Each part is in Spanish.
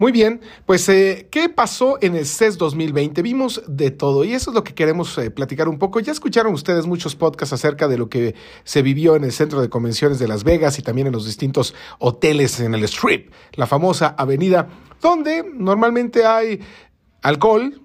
Muy bien, pues eh, ¿qué pasó en el CES 2020? Vimos de todo y eso es lo que queremos eh, platicar un poco. Ya escucharon ustedes muchos podcasts acerca de lo que se vivió en el centro de convenciones de Las Vegas y también en los distintos hoteles en el Strip, la famosa avenida, donde normalmente hay alcohol,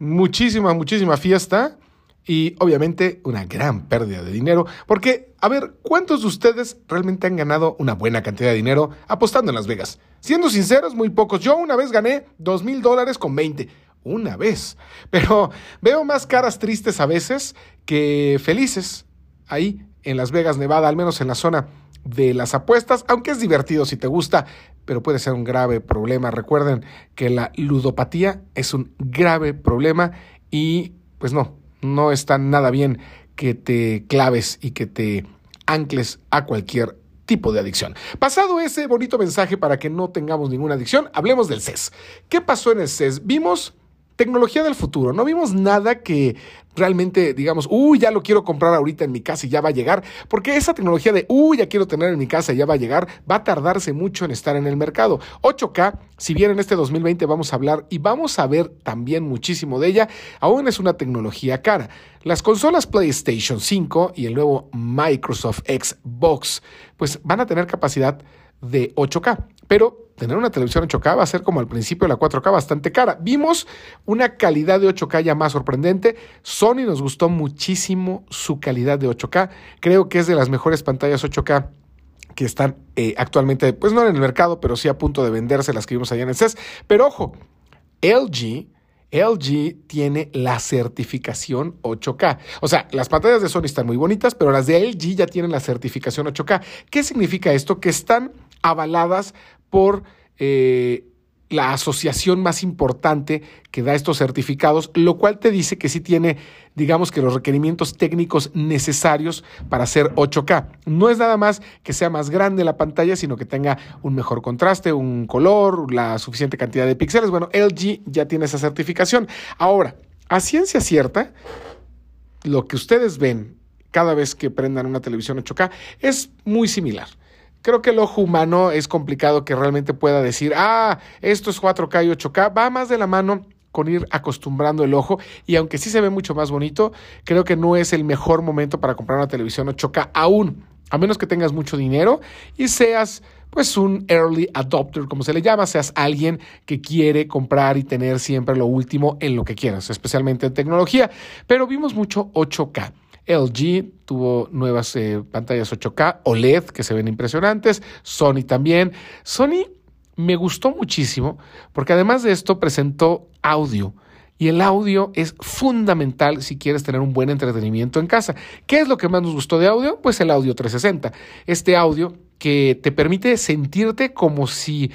muchísima, muchísima fiesta y obviamente una gran pérdida de dinero, porque, a ver, ¿cuántos de ustedes realmente han ganado una buena cantidad de dinero apostando en Las Vegas? Siendo sinceros, muy pocos. Yo una vez gané dos mil dólares con 20. Una vez. Pero veo más caras tristes a veces que felices ahí en Las Vegas, Nevada, al menos en la zona de las apuestas, aunque es divertido si te gusta, pero puede ser un grave problema. Recuerden que la ludopatía es un grave problema y pues no, no está nada bien que te claves y que te ancles a cualquier tipo de adicción. Pasado ese bonito mensaje para que no tengamos ninguna adicción, hablemos del CES. ¿Qué pasó en el CES? Vimos tecnología del futuro. No vimos nada que realmente digamos, uy, ya lo quiero comprar ahorita en mi casa y ya va a llegar, porque esa tecnología de, uy, ya quiero tener en mi casa y ya va a llegar, va a tardarse mucho en estar en el mercado. 8K, si bien en este 2020 vamos a hablar y vamos a ver también muchísimo de ella, aún es una tecnología cara. Las consolas PlayStation 5 y el nuevo Microsoft Xbox, pues van a tener capacidad de 8K, pero tener una televisión 8K va a ser como al principio de la 4K bastante cara. Vimos una calidad de 8K ya más sorprendente. Sony nos gustó muchísimo su calidad de 8K. Creo que es de las mejores pantallas 8K que están eh, actualmente, pues no en el mercado, pero sí a punto de venderse las que vimos allá en el CES. Pero ojo, LG LG tiene la certificación 8K. O sea, las pantallas de Sony están muy bonitas, pero las de LG ya tienen la certificación 8K. ¿Qué significa esto? Que están avaladas por eh, la asociación más importante que da estos certificados, lo cual te dice que sí tiene, digamos que los requerimientos técnicos necesarios para hacer 8K. No es nada más que sea más grande la pantalla, sino que tenga un mejor contraste, un color, la suficiente cantidad de píxeles. Bueno, LG ya tiene esa certificación. Ahora, a ciencia cierta, lo que ustedes ven cada vez que prendan una televisión 8K es muy similar creo que el ojo humano es complicado que realmente pueda decir, ah, esto es 4K y 8K, va más de la mano con ir acostumbrando el ojo y aunque sí se ve mucho más bonito, creo que no es el mejor momento para comprar una televisión 8K aún, a menos que tengas mucho dinero y seas pues un early adopter, como se le llama, seas alguien que quiere comprar y tener siempre lo último en lo que quieras, especialmente en tecnología, pero vimos mucho 8K. LG tuvo nuevas eh, pantallas 8K, OLED que se ven impresionantes, Sony también. Sony me gustó muchísimo porque además de esto presentó audio. Y el audio es fundamental si quieres tener un buen entretenimiento en casa. ¿Qué es lo que más nos gustó de audio? Pues el audio 360. Este audio que te permite sentirte como si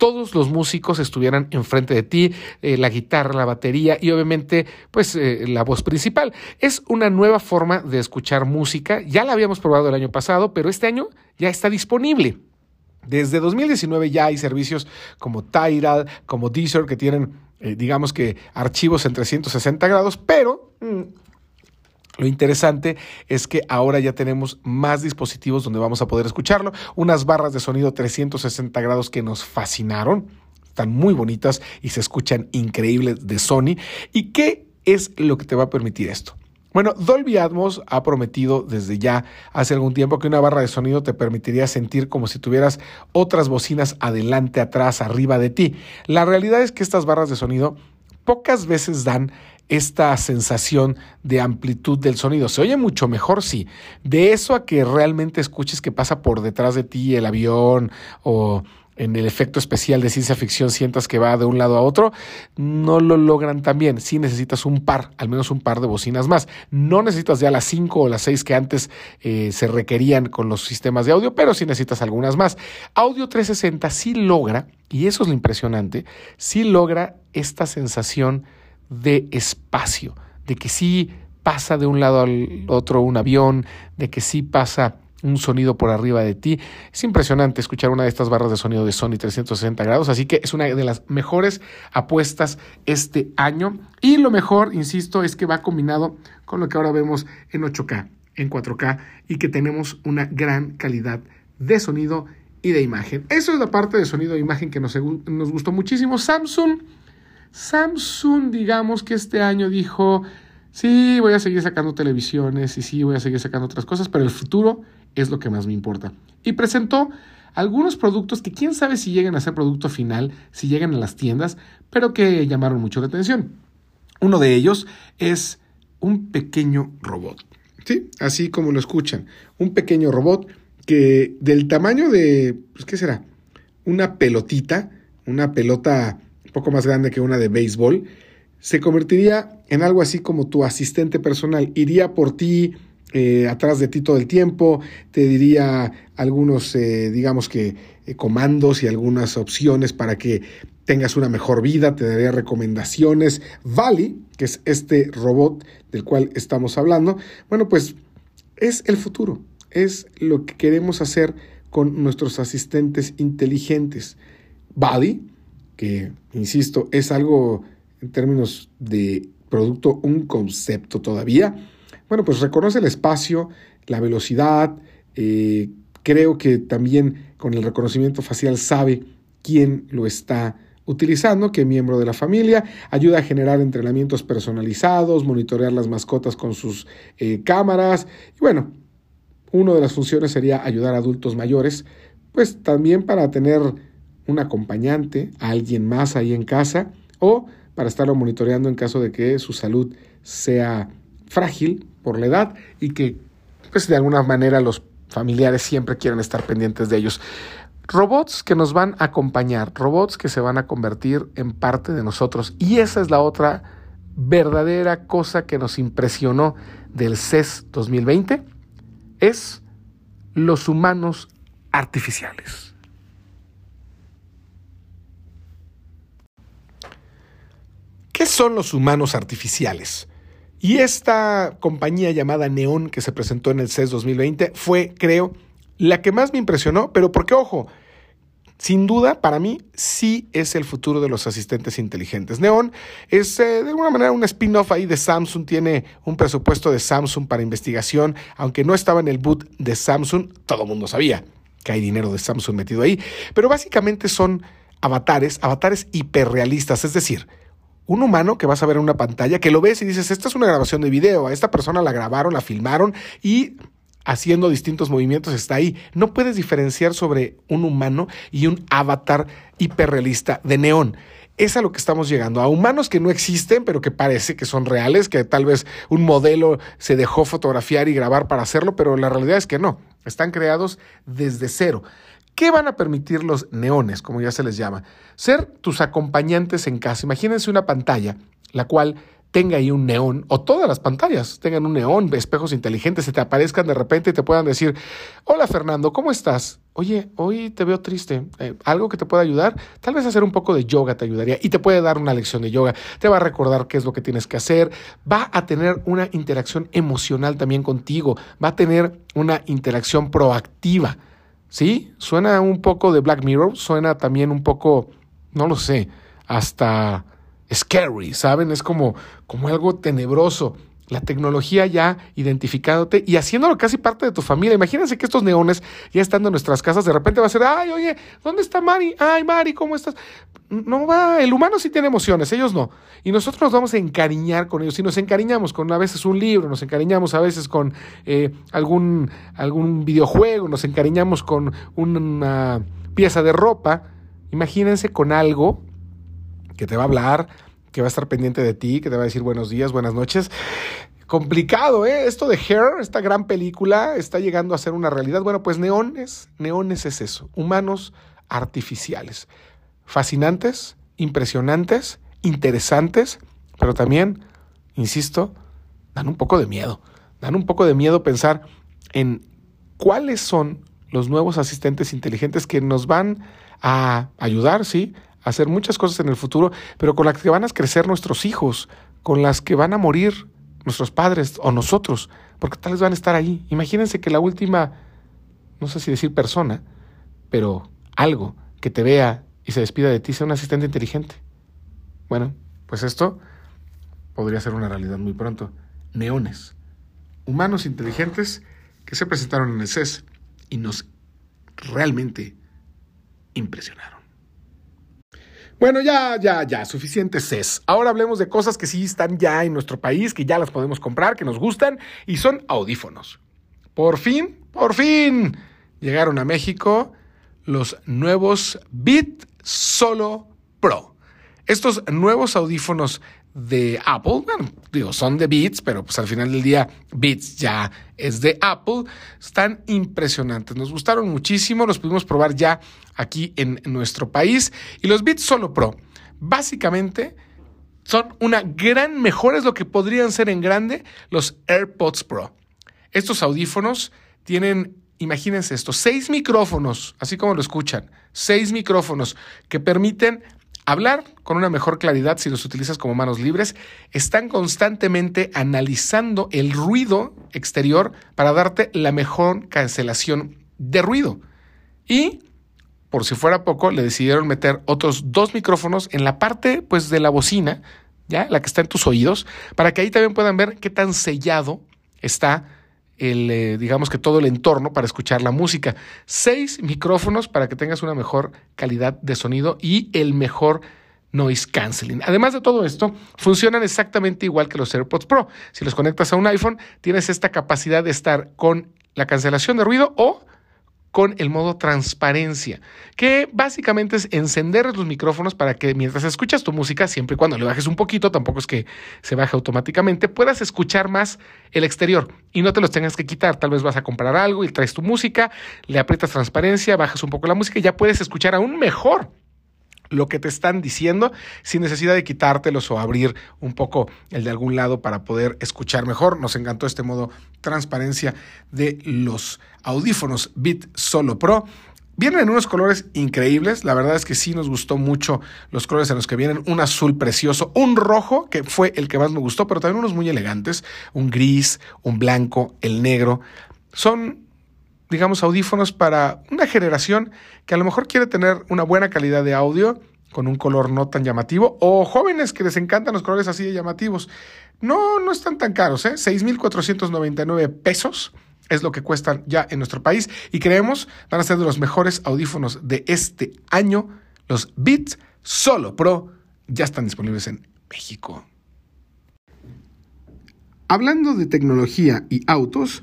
todos los músicos estuvieran enfrente de ti, eh, la guitarra, la batería y obviamente pues eh, la voz principal. Es una nueva forma de escuchar música, ya la habíamos probado el año pasado, pero este año ya está disponible. Desde 2019 ya hay servicios como Tidal, como Deezer, que tienen, eh, digamos que, archivos en 360 grados, pero mm, lo interesante es que ahora ya tenemos más dispositivos donde vamos a poder escucharlo, unas barras de sonido 360 grados que nos fascinaron, están muy bonitas y se escuchan increíbles de Sony. ¿Y qué es lo que te va a permitir esto? Bueno, Dolby Atmos ha prometido desde ya hace algún tiempo que una barra de sonido te permitiría sentir como si tuvieras otras bocinas adelante, atrás, arriba de ti. La realidad es que estas barras de sonido pocas veces dan esta sensación de amplitud del sonido. ¿Se oye mucho mejor? Sí. De eso a que realmente escuches que pasa por detrás de ti el avión o en el efecto especial de ciencia ficción sientas que va de un lado a otro, no lo logran también. Sí necesitas un par, al menos un par de bocinas más. No necesitas ya las cinco o las seis que antes eh, se requerían con los sistemas de audio, pero sí necesitas algunas más. Audio 360 sí logra, y eso es lo impresionante, sí logra esta sensación de espacio, de que sí pasa de un lado al otro un avión, de que sí pasa un sonido por arriba de ti. Es impresionante escuchar una de estas barras de sonido de Sony 360 grados, así que es una de las mejores apuestas este año. Y lo mejor, insisto, es que va combinado con lo que ahora vemos en 8K, en 4K y que tenemos una gran calidad de sonido y de imagen. Eso es la parte de sonido e imagen que nos, nos gustó muchísimo. Samsung, Samsung, digamos que este año dijo, sí, voy a seguir sacando televisiones y sí, voy a seguir sacando otras cosas, pero el futuro es lo que más me importa. Y presentó algunos productos que quién sabe si lleguen a ser producto final, si llegan a las tiendas, pero que llamaron mucho la atención. Uno de ellos es un pequeño robot. Sí, así como lo escuchan, un pequeño robot que del tamaño de, pues, ¿qué será? Una pelotita, una pelota poco más grande que una de béisbol, se convertiría en algo así como tu asistente personal. Iría por ti, eh, atrás de ti todo el tiempo, te diría algunos, eh, digamos que, eh, comandos y algunas opciones para que tengas una mejor vida, te daría recomendaciones. Vali, que es este robot del cual estamos hablando, bueno, pues es el futuro, es lo que queremos hacer con nuestros asistentes inteligentes. Vali, que, insisto, es algo en términos de producto, un concepto todavía, bueno, pues reconoce el espacio, la velocidad, eh, creo que también con el reconocimiento facial sabe quién lo está utilizando, qué miembro de la familia, ayuda a generar entrenamientos personalizados, monitorear las mascotas con sus eh, cámaras. Y bueno, una de las funciones sería ayudar a adultos mayores, pues también para tener un acompañante, a alguien más ahí en casa o para estarlo monitoreando en caso de que su salud sea frágil por la edad y que pues de alguna manera los familiares siempre quieren estar pendientes de ellos. Robots que nos van a acompañar, robots que se van a convertir en parte de nosotros. Y esa es la otra verdadera cosa que nos impresionó del CES 2020, es los humanos artificiales. ¿Qué son los humanos artificiales? Y esta compañía llamada Neon que se presentó en el CES 2020 fue, creo, la que más me impresionó, pero porque, ojo, sin duda, para mí, sí es el futuro de los asistentes inteligentes. Neon es eh, de alguna manera un spin-off ahí de Samsung, tiene un presupuesto de Samsung para investigación, aunque no estaba en el boot de Samsung, todo el mundo sabía que hay dinero de Samsung metido ahí, pero básicamente son avatares, avatares hiperrealistas, es decir, un humano que vas a ver en una pantalla, que lo ves y dices, esta es una grabación de video, a esta persona la grabaron, la filmaron y haciendo distintos movimientos está ahí. No puedes diferenciar sobre un humano y un avatar hiperrealista de neón. Es a lo que estamos llegando, a humanos que no existen, pero que parece que son reales, que tal vez un modelo se dejó fotografiar y grabar para hacerlo, pero la realidad es que no, están creados desde cero. ¿Qué van a permitir los neones, como ya se les llama? Ser tus acompañantes en casa. Imagínense una pantalla, la cual tenga ahí un neón, o todas las pantallas tengan un neón, espejos inteligentes, se te aparezcan de repente y te puedan decir, hola Fernando, ¿cómo estás? Oye, hoy te veo triste, eh, ¿algo que te pueda ayudar? Tal vez hacer un poco de yoga te ayudaría y te puede dar una lección de yoga, te va a recordar qué es lo que tienes que hacer, va a tener una interacción emocional también contigo, va a tener una interacción proactiva Sí, suena un poco de Black Mirror, suena también un poco, no lo sé, hasta scary, ¿saben? Es como, como algo tenebroso la tecnología ya identificándote y haciéndolo casi parte de tu familia. Imagínense que estos neones ya estando en nuestras casas, de repente va a ser, ay, oye, ¿dónde está Mari? Ay, Mari, ¿cómo estás? No va, el humano sí tiene emociones, ellos no. Y nosotros nos vamos a encariñar con ellos. Y nos encariñamos con a veces un libro, nos encariñamos a veces con eh, algún, algún videojuego, nos encariñamos con una pieza de ropa. Imagínense con algo que te va a hablar, que va a estar pendiente de ti, que te va a decir buenos días, buenas noches. Complicado, ¿eh? Esto de Hair, esta gran película, está llegando a ser una realidad. Bueno, pues neones, neones es eso, humanos artificiales. Fascinantes, impresionantes, interesantes, pero también, insisto, dan un poco de miedo. Dan un poco de miedo pensar en cuáles son los nuevos asistentes inteligentes que nos van a ayudar, sí, hacer muchas cosas en el futuro, pero con las que van a crecer nuestros hijos, con las que van a morir nuestros padres o nosotros, porque tal vez van a estar ahí. Imagínense que la última, no sé si decir persona, pero algo que te vea y se despida de ti sea un asistente inteligente. Bueno, pues esto podría ser una realidad muy pronto. Neones, humanos inteligentes que se presentaron en el CES y nos realmente impresionaron. Bueno, ya, ya, ya, suficiente CES. Ahora hablemos de cosas que sí están ya en nuestro país, que ya las podemos comprar, que nos gustan, y son audífonos. Por fin, por fin, llegaron a México los nuevos Beat Solo Pro. Estos nuevos audífonos de Apple, bueno, digo, son de Beats, pero pues al final del día Beats ya es de Apple, están impresionantes, nos gustaron muchísimo, los pudimos probar ya aquí en nuestro país. Y los Beats Solo Pro, básicamente son una gran mejor, es lo que podrían ser en grande los AirPods Pro. Estos audífonos tienen imagínense esto, seis micrófonos, así como lo escuchan, seis micrófonos que permiten hablar con una mejor claridad si los utilizas como manos libres, están constantemente analizando el ruido exterior para darte la mejor cancelación de ruido. Y, por si fuera poco, le decidieron meter otros dos micrófonos en la parte pues, de la bocina, ¿ya? la que está en tus oídos, para que ahí también puedan ver qué tan sellado está el, eh, digamos que todo el entorno para escuchar la música. Seis micrófonos para que tengas una mejor calidad de sonido y el mejor noise canceling. Además de todo esto, funcionan exactamente igual que los AirPods Pro. Si los conectas a un iPhone, tienes esta capacidad de estar con la cancelación de ruido o con el modo transparencia, que básicamente es encender los micrófonos para que mientras escuchas tu música, siempre y cuando le bajes un poquito, tampoco es que se baje automáticamente, puedas escuchar más el exterior y no te los tengas que quitar. Tal vez vas a comprar algo y traes tu música, le aprietas transparencia, bajas un poco la música y ya puedes escuchar aún mejor lo que te están diciendo sin necesidad de quitártelos o abrir un poco el de algún lado para poder escuchar mejor. Nos encantó este modo transparencia de los audífonos Beat Solo Pro. Vienen en unos colores increíbles, la verdad es que sí nos gustó mucho los colores en los que vienen, un azul precioso, un rojo, que fue el que más me gustó, pero también unos muy elegantes, un gris, un blanco, el negro. Son digamos, audífonos para una generación que a lo mejor quiere tener una buena calidad de audio con un color no tan llamativo, o jóvenes que les encantan los colores así de llamativos. No, no están tan caros, ¿eh? 6,499 pesos es lo que cuestan ya en nuestro país y creemos van a ser de los mejores audífonos de este año. Los Beats Solo Pro ya están disponibles en México. Hablando de tecnología y autos,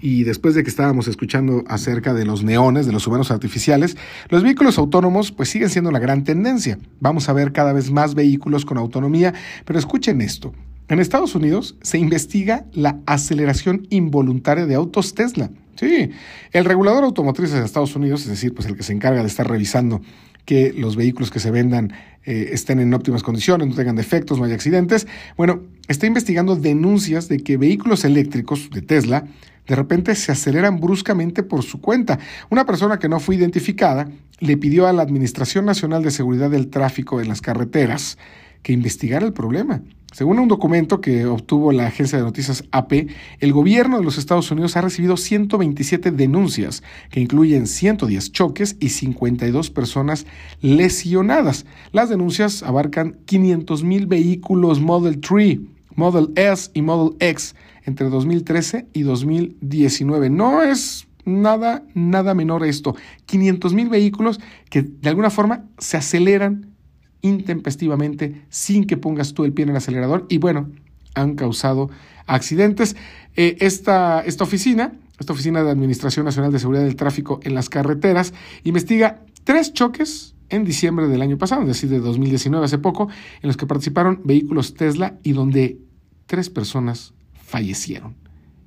y después de que estábamos escuchando acerca de los neones, de los humanos artificiales, los vehículos autónomos pues siguen siendo la gran tendencia. Vamos a ver cada vez más vehículos con autonomía, pero escuchen esto. En Estados Unidos se investiga la aceleración involuntaria de autos Tesla. Sí, el regulador automotriz de Estados Unidos, es decir, pues el que se encarga de estar revisando que los vehículos que se vendan eh, estén en óptimas condiciones, no tengan defectos, no haya accidentes. Bueno, está investigando denuncias de que vehículos eléctricos de Tesla de repente se aceleran bruscamente por su cuenta. Una persona que no fue identificada le pidió a la Administración Nacional de Seguridad del Tráfico en las Carreteras que investigara el problema. Según un documento que obtuvo la agencia de noticias AP, el gobierno de los Estados Unidos ha recibido 127 denuncias, que incluyen 110 choques y 52 personas lesionadas. Las denuncias abarcan 500.000 vehículos Model 3, Model S y Model X entre 2013 y 2019. No es nada, nada menor esto. 500 mil vehículos que de alguna forma se aceleran intempestivamente sin que pongas tú el pie en el acelerador y bueno, han causado accidentes. Eh, esta, esta oficina, esta oficina de Administración Nacional de Seguridad del Tráfico en las Carreteras, investiga tres choques en diciembre del año pasado, es decir, de 2019, hace poco, en los que participaron vehículos Tesla y donde tres personas fallecieron.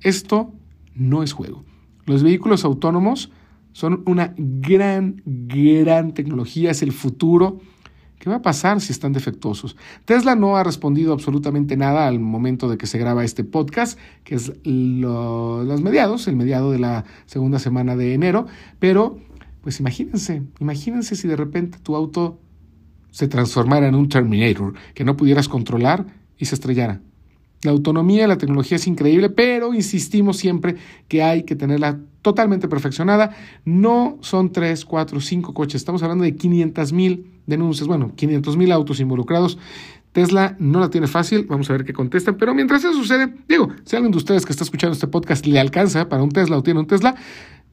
Esto no es juego. Los vehículos autónomos son una gran, gran tecnología, es el futuro. ¿Qué va a pasar si están defectuosos? Tesla no ha respondido absolutamente nada al momento de que se graba este podcast, que es los mediados, el mediado de la segunda semana de enero, pero pues imagínense, imagínense si de repente tu auto se transformara en un Terminator, que no pudieras controlar y se estrellara. La autonomía, la tecnología es increíble, pero insistimos siempre que hay que tenerla totalmente perfeccionada. No son 3, 4, 5 coches, estamos hablando de 500 mil denuncias, bueno, 500 mil autos involucrados. Tesla no la tiene fácil, vamos a ver qué contestan, pero mientras eso sucede, digo, si alguien de ustedes que está escuchando este podcast le alcanza para un Tesla o tiene un Tesla,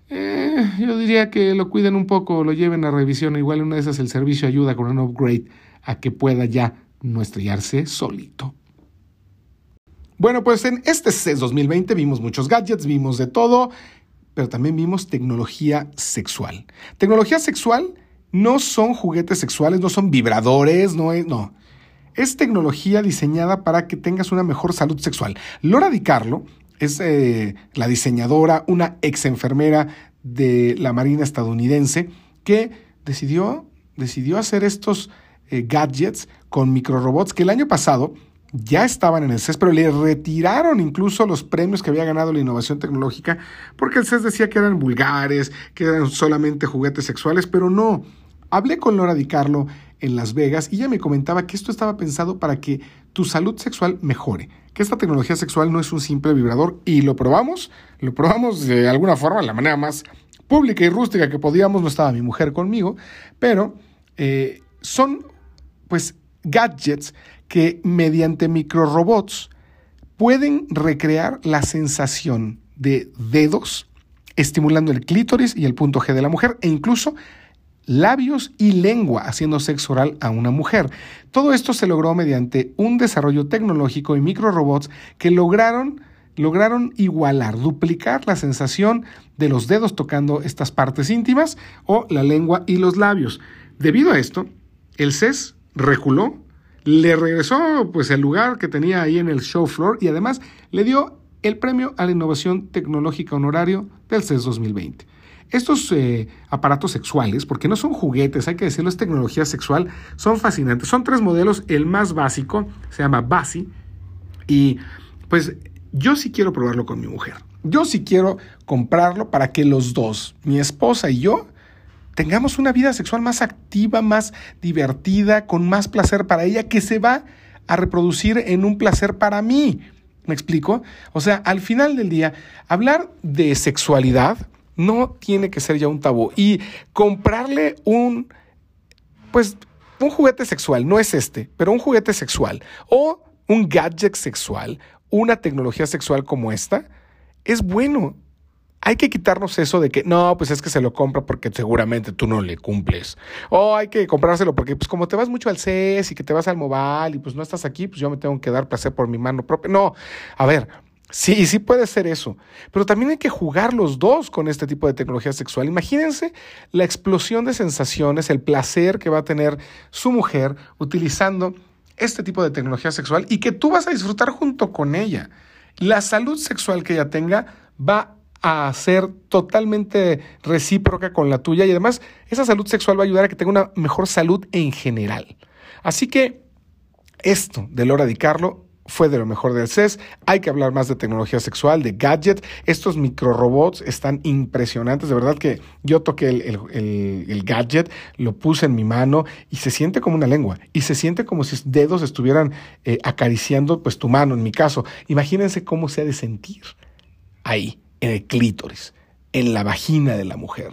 eh, yo diría que lo cuiden un poco, lo lleven a revisión. Igual una de esas el servicio ayuda con un upgrade a que pueda ya no estrellarse solito. Bueno, pues en este CES 2020 vimos muchos gadgets, vimos de todo, pero también vimos tecnología sexual. Tecnología sexual no son juguetes sexuales, no son vibradores, no es, no. Es tecnología diseñada para que tengas una mejor salud sexual. Lora Di Carlo es eh, la diseñadora, una ex enfermera de la Marina estadounidense que decidió, decidió hacer estos eh, gadgets con microrobots que el año pasado ya estaban en el CES, pero le retiraron incluso los premios que había ganado la innovación tecnológica, porque el CES decía que eran vulgares, que eran solamente juguetes sexuales, pero no. Hablé con Laura Di Carlo en Las Vegas y ella me comentaba que esto estaba pensado para que tu salud sexual mejore, que esta tecnología sexual no es un simple vibrador y lo probamos, lo probamos de alguna forma, de la manera más pública y rústica que podíamos, no estaba mi mujer conmigo, pero eh, son pues gadgets que mediante microrobots pueden recrear la sensación de dedos estimulando el clítoris y el punto G de la mujer e incluso labios y lengua haciendo sexo oral a una mujer. Todo esto se logró mediante un desarrollo tecnológico y microrobots que lograron lograron igualar, duplicar la sensación de los dedos tocando estas partes íntimas o la lengua y los labios. Debido a esto, el CES reculó, le regresó pues el lugar que tenía ahí en el show floor y además le dio el premio a la innovación tecnológica honorario del CES 2020. Estos eh, aparatos sexuales, porque no son juguetes, hay que decirlo, es tecnología sexual, son fascinantes. Son tres modelos, el más básico se llama Basi y pues yo sí quiero probarlo con mi mujer. Yo sí quiero comprarlo para que los dos, mi esposa y yo, tengamos una vida sexual más activa, más divertida, con más placer para ella, que se va a reproducir en un placer para mí. ¿Me explico? O sea, al final del día, hablar de sexualidad no tiene que ser ya un tabú. Y comprarle un, pues, un juguete sexual, no es este, pero un juguete sexual o un gadget sexual, una tecnología sexual como esta, es bueno hay que quitarnos eso de que no, pues es que se lo compra porque seguramente tú no le cumples. O hay que comprárselo porque, pues como te vas mucho al CES y que te vas al Mobile y pues no estás aquí, pues yo me tengo que dar placer por mi mano propia. No, a ver, sí, sí puede ser eso. Pero también hay que jugar los dos con este tipo de tecnología sexual. Imagínense la explosión de sensaciones, el placer que va a tener su mujer utilizando este tipo de tecnología sexual y que tú vas a disfrutar junto con ella. La salud sexual que ella tenga va a ser totalmente recíproca con la tuya y además esa salud sexual va a ayudar a que tenga una mejor salud en general. Así que esto de Laura Di Carlo fue de lo mejor del CES. Hay que hablar más de tecnología sexual, de gadget. Estos microrobots están impresionantes. De verdad que yo toqué el, gadget, lo puse en mi mano y se siente como una lengua. Y se siente como si dedos estuvieran eh, acariciando pues tu mano, en mi caso. Imagínense cómo se ha de sentir ahí en el clítoris, en la vagina de la mujer.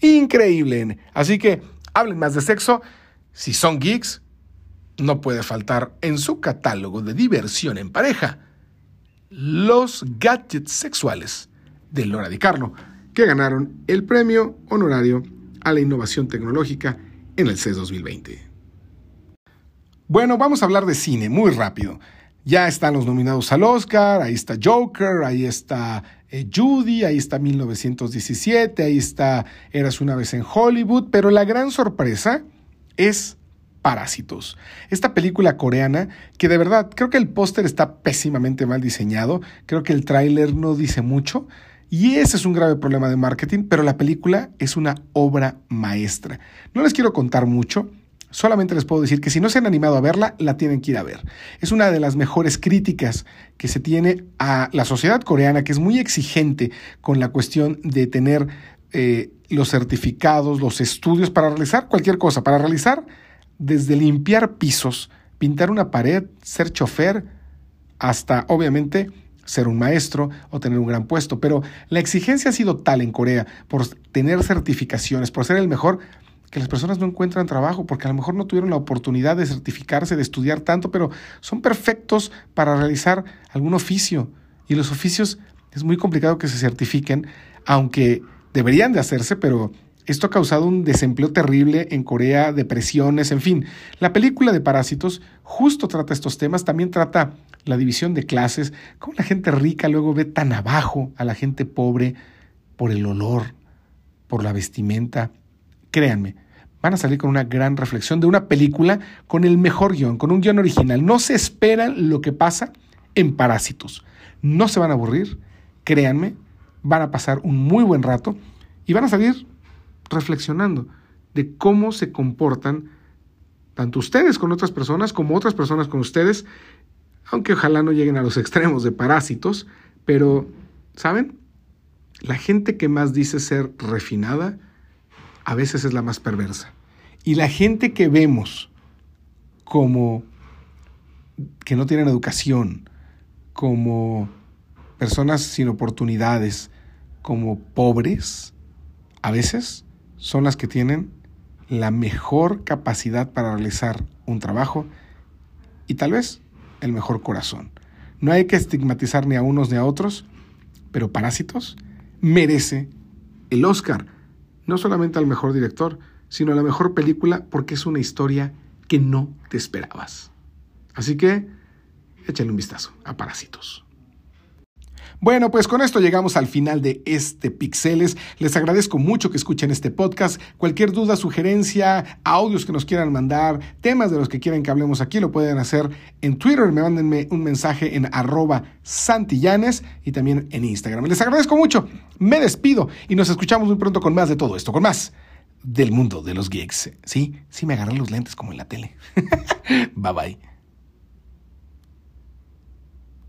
Increíble. Así que hablen más de sexo. Si son geeks, no puede faltar en su catálogo de diversión en pareja los gadgets sexuales de Lora Di Carlo, que ganaron el premio honorario a la innovación tecnológica en el CES 2020. Bueno, vamos a hablar de cine muy rápido. Ya están los nominados al Oscar, ahí está Joker, ahí está eh, Judy, ahí está 1917, ahí está Eras una vez en Hollywood, pero la gran sorpresa es Parásitos. Esta película coreana que de verdad creo que el póster está pésimamente mal diseñado, creo que el tráiler no dice mucho y ese es un grave problema de marketing, pero la película es una obra maestra. No les quiero contar mucho, Solamente les puedo decir que si no se han animado a verla, la tienen que ir a ver. Es una de las mejores críticas que se tiene a la sociedad coreana, que es muy exigente con la cuestión de tener eh, los certificados, los estudios para realizar cualquier cosa, para realizar desde limpiar pisos, pintar una pared, ser chofer, hasta obviamente ser un maestro o tener un gran puesto. Pero la exigencia ha sido tal en Corea por tener certificaciones, por ser el mejor, que las personas no encuentran trabajo porque a lo mejor no tuvieron la oportunidad de certificarse, de estudiar tanto, pero son perfectos para realizar algún oficio. Y los oficios es muy complicado que se certifiquen, aunque deberían de hacerse, pero esto ha causado un desempleo terrible en Corea, depresiones, en fin. La película de Parásitos justo trata estos temas, también trata la división de clases, cómo la gente rica luego ve tan abajo a la gente pobre por el olor, por la vestimenta. Créanme, van a salir con una gran reflexión de una película con el mejor guion, con un guion original. No se esperan lo que pasa en Parásitos. No se van a aburrir, créanme, van a pasar un muy buen rato y van a salir reflexionando de cómo se comportan tanto ustedes con otras personas como otras personas con ustedes, aunque ojalá no lleguen a los extremos de parásitos, pero, ¿saben? La gente que más dice ser refinada, a veces es la más perversa. Y la gente que vemos como que no tienen educación, como personas sin oportunidades, como pobres, a veces son las que tienen la mejor capacidad para realizar un trabajo y tal vez el mejor corazón. No hay que estigmatizar ni a unos ni a otros, pero Parásitos merece el Oscar, no solamente al mejor director, sino a la mejor película porque es una historia que no te esperabas. Así que échale un vistazo a Parásitos. Bueno, pues con esto llegamos al final de este Pixeles. Les agradezco mucho que escuchen este podcast. Cualquier duda, sugerencia, audios que nos quieran mandar, temas de los que quieran que hablemos aquí, lo pueden hacer en Twitter. Me mándenme un mensaje en arroba santillanes y también en Instagram. Les agradezco mucho. Me despido y nos escuchamos muy pronto con más de todo esto, con más del mundo de los geeks. Sí, sí me agarré los lentes como en la tele. bye bye.